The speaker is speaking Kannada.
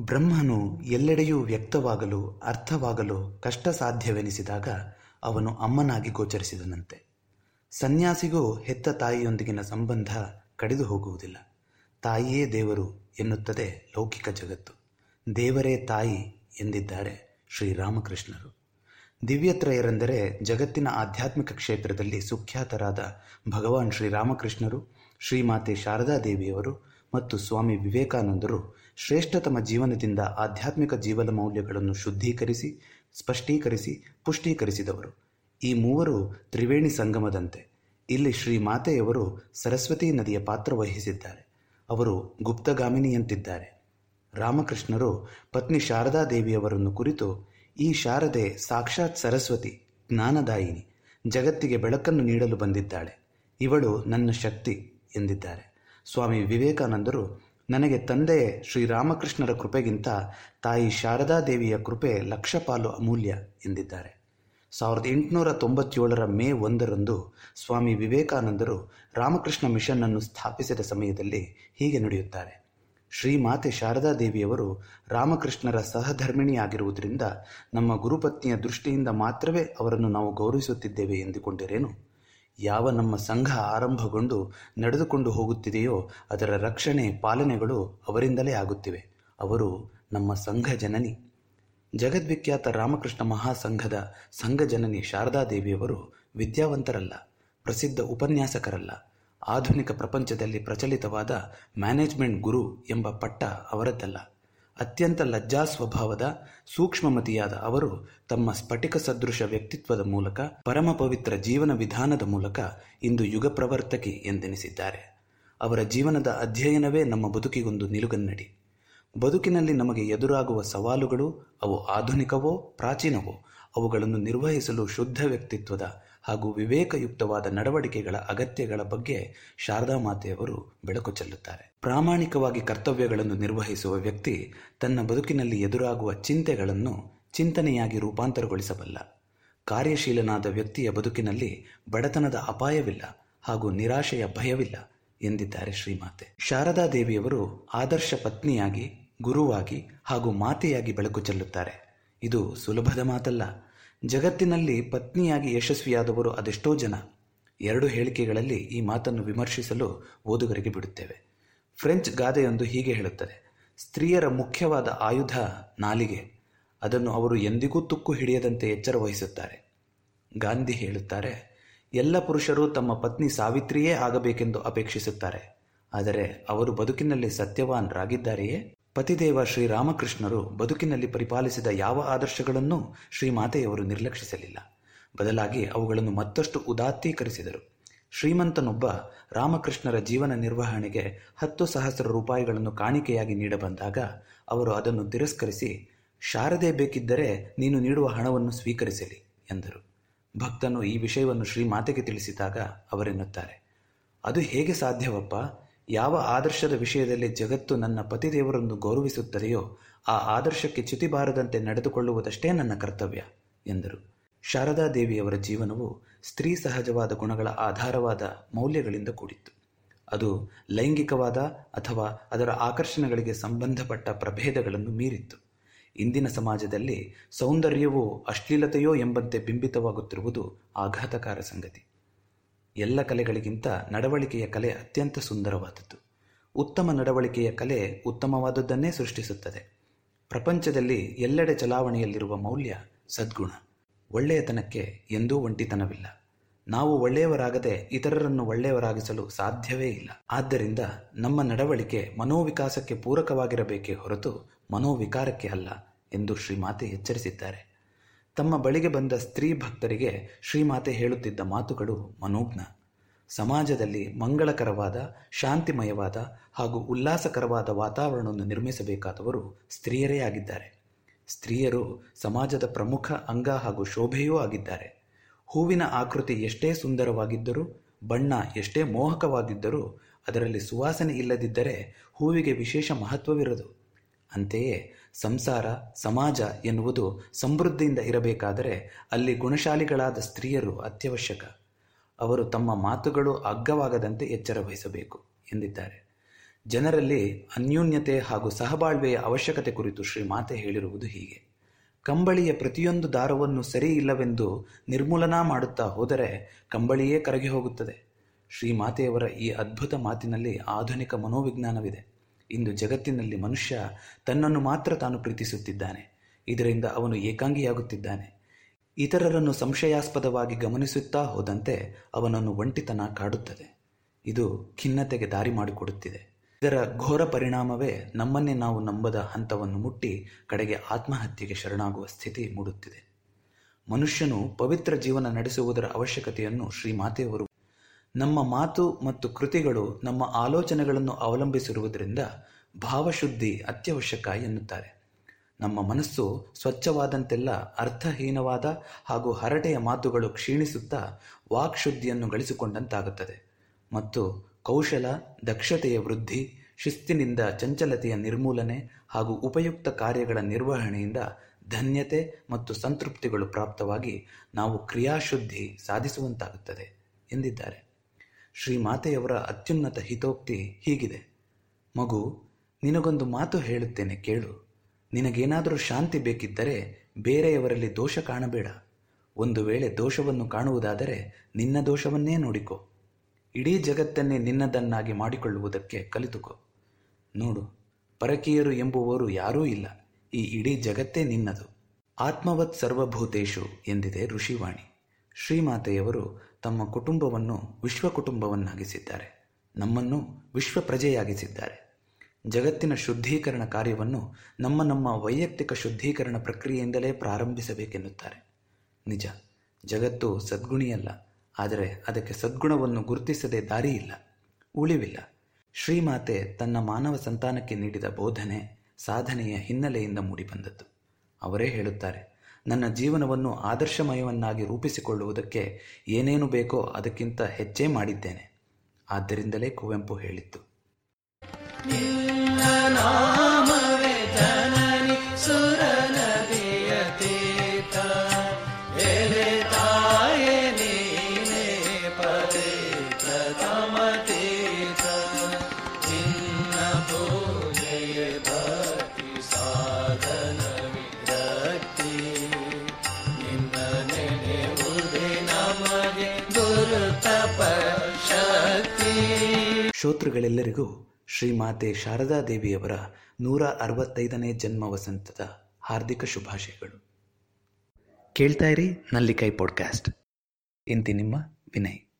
ಬ್ರಹ್ಮನು ಎಲ್ಲೆಡೆಯೂ ವ್ಯಕ್ತವಾಗಲು, ಅರ್ಥವಾಗಲು ಕಷ್ಟ ಸಾಧ್ಯವೆನಿಸಿದಾಗ ಅವನು ಅಮ್ಮನಾಗಿ ಗೋಚರಿಸಿದನಂತೆ. ಸನ್ಯಾಸಿಗೂ ಹೆತ್ತ ತಾಯಿಯೊಂದಿಗಿನ ಸಂಬಂಧ ಕಡಿದು ಹೋಗುವುದಿಲ್ಲ. ತಾಯಿಯೇ ದೇವರು ಎನ್ನುತ್ತದೆ ಲೌಕಿಕ ಜಗತ್ತು. ದೇವರೇ ತಾಯಿ ಎಂದಿದ್ದಾರೆ ಶ್ರೀರಾಮಕೃಷ್ಣರು. ದಿವ್ಯತ್ರಯರೆಂದರೆ ಜಗತ್ತಿನ ಆಧ್ಯಾತ್ಮಿಕ ಕ್ಷೇತ್ರದಲ್ಲಿ ಸುಖ್ಯಾತರಾದ ಭಗವಾನ್ ಶ್ರೀರಾಮಕೃಷ್ಣರು, ಶ್ರೀಮಾತೆ ಶಾರದಾದೇವಿಯವರು ಮತ್ತು ಸ್ವಾಮಿ ವಿವೇಕಾನಂದರು ಶ್ರೇಷ್ಠತಮ ಜೀವನದಿಂದ ಆಧ್ಯಾತ್ಮಿಕ ಜೀವನ ಮೌಲ್ಯಗಳನ್ನು ಶುದ್ಧೀಕರಿಸಿ, ಸ್ಪಷ್ಟೀಕರಿಸಿ, ಪುಷ್ಟೀಕರಿಸಿದವರು. ಈ ಮೂವರು ತ್ರಿವೇಣಿ ಸಂಗಮದಂತೆ. ಇಲ್ಲಿ ಶ್ರೀ ಮಾತೆಯವರು ಸರಸ್ವತಿ ನದಿಯ ಪಾತ್ರ ವಹಿಸಿದ್ದಾರೆ. ಅವರು ಗುಪ್ತಗಾಮಿನಿಯಂತಿದ್ದಾರೆ. ರಾಮಕೃಷ್ಣರು ಪತ್ನಿ ಶಾರದಾ ದೇವಿಯವರನ್ನು ಕುರಿತು, ಈ ಶಾರದೆ ಸಾಕ್ಷಾತ್ ಸರಸ್ವತಿ, ಜ್ಞಾನದಾಯಿನಿ, ಜಗತ್ತಿಗೆ ಬೆಳಕನ್ನು ನೀಡಲು ಬಂದಿದ್ದಾಳೆ. ಇವಳು ನನ್ನ ಶಕ್ತಿ, ಎಂದಿದ್ದಾರೆ. ಸ್ವಾಮಿ ವಿವೇಕಾನಂದರು ನನಗೆ ತಂದೆ ಶ್ರೀರಾಮಕೃಷ್ಣರ ಕೃಪೆಗಿಂತ ತಾಯಿ ಶಾರದಾ ದೇವಿಯ ಕೃಪೆ ಲಕ್ಷಪಾಲು ಅಮೂಲ್ಯ ಎಂದಿದ್ದಾರೆ. ಸಾವಿರದ ಎಂಟುನೂರ ತೊಂಬತ್ತೇಳರ ಮೇ ಒಂದರಂದು ಸ್ವಾಮಿ ವಿವೇಕಾನಂದರು ರಾಮಕೃಷ್ಣ ಮಿಷನ್ ಅನ್ನು ಸ್ಥಾಪಿಸಿದ ಸಮಯದಲ್ಲಿ ಹೀಗೆ ನುಡಿಯುತ್ತಾರೆ. ಶ್ರೀಮಾತೆ ಶಾರದಾ ದೇವಿಯವರು ರಾಮಕೃಷ್ಣರ ಸಹಧರ್ಮಿಣಿಯಾಗಿರುವುದರಿಂದ ನಮ್ಮ ಗುರುಪತ್ನಿಯ ದೃಷ್ಟಿಯಿಂದ ಮಾತ್ರವೇ ಅವರನ್ನು ನಾವು ಗೌರವಿಸುತ್ತಿದ್ದೇವೆ ಎಂದುಕೊಂಡಿರೇನು? ಯಾವ ನಮ್ಮ ಸಂಘ ಆರಂಭಗೊಂಡು ನಡೆದುಕೊಂಡು ಹೋಗುತ್ತಿದೆಯೋ ಅದರ ರಕ್ಷಣೆ ಪಾಲನೆಗಳು ಅವರಿಂದಲೇ ಆಗುತ್ತಿವೆ. ಅವರು ನಮ್ಮ ಸಂಘ ಜನನಿ. ಜಗದ್ವಿಖ್ಯಾತ ರಾಮಕೃಷ್ಣ ಮಹಾಸಂಘದ ಸಂಘ ಜನನಿ ಶಾರದಾದೇವಿಯವರು ವಿದ್ಯಾವಂತರಲ್ಲ, ಪ್ರಸಿದ್ಧ ಉಪನ್ಯಾಸಕರಲ್ಲ. ಆಧುನಿಕ ಪ್ರಪಂಚದಲ್ಲಿ ಪ್ರಚಲಿತವಾದ ಮ್ಯಾನೇಜ್ಮೆಂಟ್ ಗುರು ಎಂಬ ಪಟ್ಟ ಅವರದ್ದಲ್ಲ. ಅತ್ಯಂತ ಲಜ್ಜಾ ಸ್ವಭಾವದ, ಸೂಕ್ಷ್ಮಮತಿಯಾದ ಅವರು ತಮ್ಮ ಸ್ಫಟಿಕ ಸದೃಶ ವ್ಯಕ್ತಿತ್ವದ ಮೂಲಕ, ಪರಮ ಪವಿತ್ರ ಜೀವನ ವಿಧಾನದ ಮೂಲಕ ಇಂದು ಯುಗ ಪ್ರವರ್ತಕಿ ಎಂದೆನಿಸಿದ್ದಾರೆ. ಅವರ ಜೀವನದ ಅಧ್ಯಯನವೇ ನಮ್ಮ ಬದುಕಿಗೊಂದು ನಿಲುಗನ್ನಡಿ. ಬದುಕಿನಲ್ಲಿ ನಮಗೆ ಎದುರಾಗುವ ಸವಾಲುಗಳು, ಅವು ಆಧುನಿಕವೋ, ಪ್ರಾಚೀನವೋ, ಅವುಗಳನ್ನು ನಿರ್ವಹಿಸಲು ಶುದ್ಧ ವ್ಯಕ್ತಿತ್ವದ ಹಾಗೂ ವಿವೇಕಯುಕ್ತವಾದ ನಡವಳಿಕೆಗಳ ಅಗತ್ಯಗಳ ಬಗ್ಗೆ ಶಾರದಾ ಮಾತೆಯವರು ಬೆಳಕು ಚೆಲ್ಲುತ್ತಾರೆ. ಪ್ರಾಮಾಣಿಕವಾಗಿ ಕರ್ತವ್ಯಗಳನ್ನು ನಿರ್ವಹಿಸುವ ವ್ಯಕ್ತಿ ತನ್ನ ಬದುಕಿನಲ್ಲಿ ಎದುರಾಗುವ ಚಿಂತೆಗಳನ್ನು ಚಿಂತನೆಯಾಗಿ ರೂಪಾಂತರಗೊಳಿಸಬಲ್ಲ. ಕಾರ್ಯಶೀಲನಾದ ವ್ಯಕ್ತಿಯ ಬದುಕಿನಲ್ಲಿ ಬಡತನದ ಅಪಾಯವಿಲ್ಲ ಹಾಗೂ ನಿರಾಶೆಯ ಭಯವಿಲ್ಲ ಎಂದಿದ್ದಾರೆ ಶ್ರೀಮಾತೆ. ಶಾರದಾ ದೇವಿಯವರು ಆದರ್ಶ ಪತ್ನಿಯಾಗಿ, ಗುರುವಾಗಿ ಹಾಗೂ ಮಾತೆಯಾಗಿ ಬೆಳಕು ಚೆಲ್ಲುತ್ತಾರೆ. ಇದು ಸುಲಭದ ಮಾತಲ್ಲ. ಜಗತ್ತಿನಲ್ಲಿ ಪತ್ನಿಯಾಗಿ ಯಶಸ್ವಿಯಾದವರು ಅದೆಷ್ಟೋ ಜನ. ಎರಡು ಹೇಳಿಕೆಗಳಲ್ಲಿ ಈ ಮಾತನ್ನು ವಿಮರ್ಶಿಸಲು ಓದುಗರಿಗೆ ಬಿಡುತ್ತೇವೆ. ಫ್ರೆಂಚ್ ಗಾದೆಯೊಂದು ಹೀಗೆ ಹೇಳುತ್ತದೆ. ಸ್ತ್ರೀಯರ ಮುಖ್ಯವಾದ ಆಯುಧ ನಾಲಿಗೆ. ಅದನ್ನು ಅವರು ಎಂದಿಗೂ ತುಕ್ಕು ಹಿಡಿಯದಂತೆ ಎಚ್ಚರ ವಹಿಸುತ್ತಾರೆ. ಗಾಂಧಿ ಹೇಳುತ್ತಾರೆ, ಎಲ್ಲ ಪುರುಷರು ತಮ್ಮ ಪತ್ನಿ ಸಾವಿತ್ರಿಯೇ ಆಗಬೇಕೆಂದು ಅಪೇಕ್ಷಿಸುತ್ತಾರೆ. ಆದರೆ ಅವರು ಬದುಕಿನಲ್ಲಿ ಸತ್ಯವಾನ್ರಾಗಿದ್ದಾರೆಯೇ ಪತಿದೇವ ಶ್ರೀರಾಮಕೃಷ್ಣರು ಬದುಕಿನಲ್ಲಿ ಪರಿಪಾಲಿಸಿದ ಯಾವ ಆದರ್ಶಗಳನ್ನೂ ಶ್ರೀಮಾತೆಯವರು ನಿರ್ಲಕ್ಷಿಸಲಿಲ್ಲ. ಬದಲಾಗಿ ಅವುಗಳನ್ನು ಮತ್ತಷ್ಟು ಉದಾತ್ತೀಕರಿಸಿದರು. ಶ್ರೀಮಂತನೊಬ್ಬ ರಾಮಕೃಷ್ಣರ ಜೀವನ ನಿರ್ವಹಣೆಗೆ ಹತ್ತು ಸಹಸ್ರ ರೂಪಾಯಿಗಳನ್ನು ಕಾಣಿಕೆಯಾಗಿ ನೀಡಬಂದಾಗ ಅವರು ಅದನ್ನು ತಿರಸ್ಕರಿಸಿ, ಶಾರದೆ ಬೇಕಿದ್ದರೆ ನೀನು ನೀಡುವ ಹಣವನ್ನು ಸ್ವೀಕರಿಸಲಿ ಎಂದರು. ಭಕ್ತನು ಈ ವಿಷಯವನ್ನು ಶ್ರೀಮಾತೆಗೆ ತಿಳಿಸಿದಾಗ ಅವರೆನ್ನುತ್ತಾರೆ, ಅದು ಹೇಗೆ ಸಾಧ್ಯವಪ್ಪ? ಯಾವ ಆದರ್ಶದ ವಿಷಯದಲ್ಲಿ ಜಗತ್ತು ನನ್ನ ಪತಿದೇವರನ್ನು ಗೌರವಿಸುತ್ತದೆಯೋ ಆ ಆದರ್ಶಕ್ಕೆ ಚ್ಯುತಿ ಬಾರದಂತೆ ನಡೆದುಕೊಳ್ಳುವುದಷ್ಟೇ ನನ್ನ ಕರ್ತವ್ಯ, ಎಂದರು. ಶಾರದಾ ದೇವಿಯವರ ಜೀವನವು ಸ್ತ್ರೀ ಸಹಜವಾದ ಗುಣಗಳ ಆಧಾರವಾದ ಮೌಲ್ಯಗಳಿಂದ ಕೂಡಿತ್ತು. ಅದು ಲೈಂಗಿಕವಾದ ಅಥವಾ ಅದರ ಆಕರ್ಷಣೆಗಳಿಗೆ ಸಂಬಂಧಪಟ್ಟ ಪ್ರಭೇದಗಳನ್ನು ಮೀರಿತ್ತು. ಇಂದಿನ ಸಮಾಜದಲ್ಲಿ ಸೌಂದರ್ಯವೋ ಅಶ್ಲೀಲತೆಯೋ ಎಂಬಂತೆ ಬಿಂಬಿತವಾಗುತ್ತಿರುವುದು ಆಘಾತಕಾರ ಸಂಗತಿ. ಎಲ್ಲ ಕಲೆಗಳಿಗಿಂತ ನಡವಳಿಕೆಯ ಕಲೆ ಅತ್ಯಂತ ಸುಂದರವಾದದ್ದು. ಉತ್ತಮ ನಡವಳಿಕೆಯ ಕಲೆ ಉತ್ತಮವಾದದ್ದನ್ನೇ ಸೃಷ್ಟಿಸುತ್ತದೆ. ಪ್ರಪಂಚದಲ್ಲಿ ಎಲ್ಲೆಡೆ ಚಲಾವಣೆಯಲ್ಲಿರುವ ಮೌಲ್ಯ ಸದ್ಗುಣ. ಒಳ್ಳೆಯತನಕ್ಕೆ ಎಂದೂ ಒಂಟಿತನವಿಲ್ಲ. ನಾವು ಒಳ್ಳೆಯವರಾಗದೆ ಇತರರನ್ನು ಒಳ್ಳೆಯವರಾಗಿಸಲು ಸಾಧ್ಯವೇ ಇಲ್ಲ. ಆದ್ದರಿಂದ ನಮ್ಮ ನಡವಳಿಕೆ ಮನೋವಿಕಾಸಕ್ಕೆ ಪೂರಕವಾಗಿರಬೇಕೇ ಹೊರತು ಮನೋವಿಕಾರಕ್ಕೆ ಅಲ್ಲ ಎಂದು ಶ್ರೀಮಾತೆ ಎಚ್ಚರಿಸಿದ್ದಾರೆ. ತಮ್ಮ ಬಳಿಗೆ ಬಂದ ಸ್ತ್ರೀ ಭಕ್ತರಿಗೆ ಶ್ರೀಮಾತೆ ಹೇಳುತ್ತಿದ್ದ ಮಾತುಗಳು ಮನೋಜ್ಞ. ಸಮಾಜದಲ್ಲಿ ಮಂಗಳಕರವಾದ, ಶಾಂತಿಮಯವಾದ ಹಾಗೂ ಉಲ್ಲಾಸಕರವಾದ ವಾತಾವರಣವನ್ನು ನಿರ್ಮಿಸಬೇಕಾದವರು ಸ್ತ್ರೀಯರೇ ಆಗಿದ್ದಾರೆ. ಸ್ತ್ರೀಯರು ಸಮಾಜದ ಪ್ರಮುಖ ಅಂಗ ಹಾಗೂ ಶೋಭೆಯೂ ಆಗಿದ್ದಾರೆ. ಹೂವಿನ ಆಕೃತಿ ಎಷ್ಟೇ ಸುಂದರವಾಗಿದ್ದರೂ, ಬಣ್ಣ ಎಷ್ಟೇ ಮೋಹಕವಾಗಿದ್ದರೂ ಅದರಲ್ಲಿ ಸುವಾಸನೆ ಇಲ್ಲದಿದ್ದರೆ ಹೂವಿಗೆ ವಿಶೇಷ ಮಹತ್ವವಿರದು ಅಂತೆಯೇ ಸಂಸಾರ, ಸಮಾಜ ಎನ್ನುವುದು ಸಮೃದ್ಧಿಯಿಂದ ಇರಬೇಕಾದರೆ ಅಲ್ಲಿ ಗುಣಶಾಲಿಗಳಾದ ಸ್ತ್ರೀಯರು ಅತ್ಯವಶ್ಯಕ. ಅವರು ತಮ್ಮ ಮಾತುಗಳು ಅಗ್ಗವಾಗದಂತೆ ಎಚ್ಚರ ವಹಿಸಬೇಕು ಎಂದಿದ್ದಾರೆ. ಜನರಲ್ಲಿ ಅನ್ಯೋನ್ಯತೆ ಹಾಗೂ ಸಹಬಾಳ್ವೆಯ ಅವಶ್ಯಕತೆ ಕುರಿತು ಶ್ರೀಮಾತೆ ಹೇಳಿರುವುದು ಹೀಗೆ. ಕಂಬಳಿಯ ಪ್ರತಿಯೊಂದು ದಾರವನ್ನು ಸರಿ ಇಲ್ಲವೆಂದು ನಿರ್ಮೂಲನಾ ಮಾಡುತ್ತಾ ಹೋದರೆ ಕಂಬಳಿಯೇ ಕರಗಿ ಹೋಗುತ್ತದೆ. ಶ್ರೀಮಾತೆಯವರ ಈ ಅದ್ಭುತ ಮಾತಿನಲ್ಲಿ ಆಧುನಿಕ ಮನೋವಿಜ್ಞಾನವಿದೆ. ಇಂದು ಜಗತ್ತಿನಲ್ಲಿ ಮನುಷ್ಯ ತನ್ನನ್ನು ಮಾತ್ರ ತಾನು ಪ್ರೀತಿಸುತ್ತಿದ್ದಾನೆ. ಇದರಿಂದ ಅವನು ಏಕಾಂಗಿಯಾಗುತ್ತಿದ್ದಾನೆ. ಇತರರನ್ನು ಸಂಶಯಾಸ್ಪದವಾಗಿ ಗಮನಿಸುತ್ತಾ ಹೋದಂತೆ ಅವನನ್ನು ಒಂಟಿತನ ಕಾಡುತ್ತದೆ. ಇದು ಖಿನ್ನತೆಗೆ ದಾರಿ ಮಾಡಿಕೊಡುತ್ತಿದೆ. ಇದರ ಘೋರ ಪರಿಣಾಮವೇ ನಮ್ಮನ್ನೇ ನಾವು ನಂಬದ ಹಂತವನ್ನು ಮುಟ್ಟಿ ಕಡೆಗೆ ಆತ್ಮಹತ್ಯೆಗೆ ಶರಣಾಗುವ ಸ್ಥಿತಿ ಮೂಡುತ್ತಿದೆ. ಮನುಷ್ಯನು ಪವಿತ್ರ ಜೀವನ ನಡೆಸುವುದರ ಅವಶ್ಯಕತೆಯನ್ನು ಶ್ರೀಮಾತೆಯವರು ನಮ್ಮ ಮಾತು ಮತ್ತು ಕೃತಿಗಳು ನಮ್ಮ ಆಲೋಚನೆಗಳನ್ನು ಅವಲಂಬಿಸಿರುವುದರಿಂದ ಭಾವಶುದ್ಧಿ ಅತ್ಯವಶ್ಯಕ ಎನ್ನುತ್ತಾರೆ. ನಮ್ಮ ಮನಸ್ಸು ಸ್ವಚ್ಛವಾದಂತೆಲ್ಲ ಅರ್ಥಹೀನವಾದ ಹಾಗೂ ಹರಟೆಯ ಮಾತುಗಳು ಕ್ಷೀಣಿಸುತ್ತಾ ವಾಕ್ಶುದ್ಧಿಯನ್ನು ಗಳಿಸಿಕೊಂಡಂತಾಗುತ್ತದೆ. ಮತ್ತು ಕೌಶಲ, ದಕ್ಷತೆಯ ವೃದ್ಧಿ, ಶಿಸ್ತಿನಿಂದ ಚಂಚಲತೆಯ ನಿರ್ಮೂಲನೆ ಹಾಗೂ ಉಪಯುಕ್ತ ಕಾರ್ಯಗಳ ನಿರ್ವಹಣೆಯಿಂದ ಧನ್ಯತೆ ಮತ್ತು ಸಂತೃಪ್ತಿಗಳು ಪ್ರಾಪ್ತವಾಗಿ ನಾವು ಕ್ರಿಯಾಶುದ್ಧಿ ಸಾಧಿಸುವಂತಾಗುತ್ತದೆ ಎಂದಿದ್ದಾರೆ. ಶ್ರೀಮಾತೆಯವರ ಅತ್ಯುನ್ನತ ಹಿತೋಕ್ತಿ ಹೀಗಿದೆ. ಮಗು, ನಿನಗೊಂದು ಮಾತು ಹೇಳುತ್ತೇನೆ ಕೇಳು. ನಿನಗೇನಾದರೂ ಶಾಂತಿ ಬೇಕಿದ್ದರೆ ಬೇರೆಯವರಲ್ಲಿ ದೋಷ ಕಾಣಬೇಡ. ಒಂದು ವೇಳೆ ದೋಷವನ್ನು ಕಾಣುವುದಾದರೆ ನಿನ್ನ ದೋಷವನ್ನೇ ನೋಡಿಕೊ. ಇಡೀ ಜಗತ್ತನ್ನೇ ನಿನ್ನದನ್ನಾಗಿ ಮಾಡಿಕೊಳ್ಳುವುದಕ್ಕೆ ಕಲಿತುಕೋ. ನೋಡು, ಪರಕೀಯರು ಎಂಬುವವರು ಯಾರೂ ಇಲ್ಲ. ಈ ಇಡೀ ಜಗತ್ತೇ ನಿನ್ನದು. ಆತ್ಮವತ್ ಸರ್ವಭೂತೇಶು ಎಂದಿದೆ ಋಷಿವಾಣಿ. ಶ್ರೀಮಾತೆಯವರು ತಮ್ಮ ಕುಟುಂಬವನ್ನು ವಿಶ್ವ ಕುಟುಂಬವನ್ನಾಗಿಸಿದ್ದಾರೆ. ನಮ್ಮನ್ನು ವಿಶ್ವ ಪ್ರಜೆಯಾಗಿಸಿದ್ದಾರೆ. ಜಗತ್ತಿನ ಶುದ್ಧೀಕರಣ ಕಾರ್ಯವನ್ನು ನಮ್ಮ ನಮ್ಮ ವೈಯಕ್ತಿಕ ಶುದ್ಧೀಕರಣ ಪ್ರಕ್ರಿಯೆಯಿಂದಲೇ ಪ್ರಾರಂಭಿಸಬೇಕೆನ್ನುತ್ತಾರೆ. ನಿಜ, ಜಗತ್ತು ಸದ್ಗುಣಿಯಲ್ಲ, ಆದರೆ ಅದಕ್ಕೆ ಸದ್ಗುಣವನ್ನು ಗುರುತಿಸದೆ ದಾರಿಯಿಲ್ಲ, ಉಳಿವಿಲ್ಲ. ಶ್ರೀಮಾತೆ ತನ್ನ ಮಾನವ ಸಂತಾನಕ್ಕೆ ನೀಡಿದ ಬೋಧನೆ ಸಾಧನೆಯ ಹಿನ್ನೆಲೆಯಿಂದ ಮೂಡಿಬಂದದ್ದು. ಅವರೇ ಹೇಳುತ್ತಾರೆ ನನ್ನ ಜೀವನವನ್ನು ಆದರ್ಶಮಯವನ್ನಾಗಿ ರೂಪಿಸಿಕೊಳ್ಳುವುದಕ್ಕೆ ಏನೇನು ಬೇಕೋ ಅದಕ್ಕಿಂತ ಹೆಚ್ಚೇ ಮಾಡಿದ್ದೇನೆ. ಆದ್ದರಿಂದಲೇ ಕುವೆಂಪು ಹೇಳಿತ್ತು ನಾಮವೇ ಶ್ರೋತೃಗಳೆಲ್ಲರಿಗೂ ಶ್ರೀಮಾತೆ ಶಾರದಾ ದೇವಿಯವರ ನೂರ ಅರವತ್ತೈದನೇ ಜನ್ಮ ವಸಂತದ ಹಾರ್ದಿಕ ಶುಭಾಶಯಗಳು. ಕೇಳ್ತಾ ಇರಿ ನಲ್ಲಿಕೈ ಪಾಡ್ಕಾಸ್ಟ್ ಇಂತಿ ನಿಮ್ಮ ವಿನಯ್.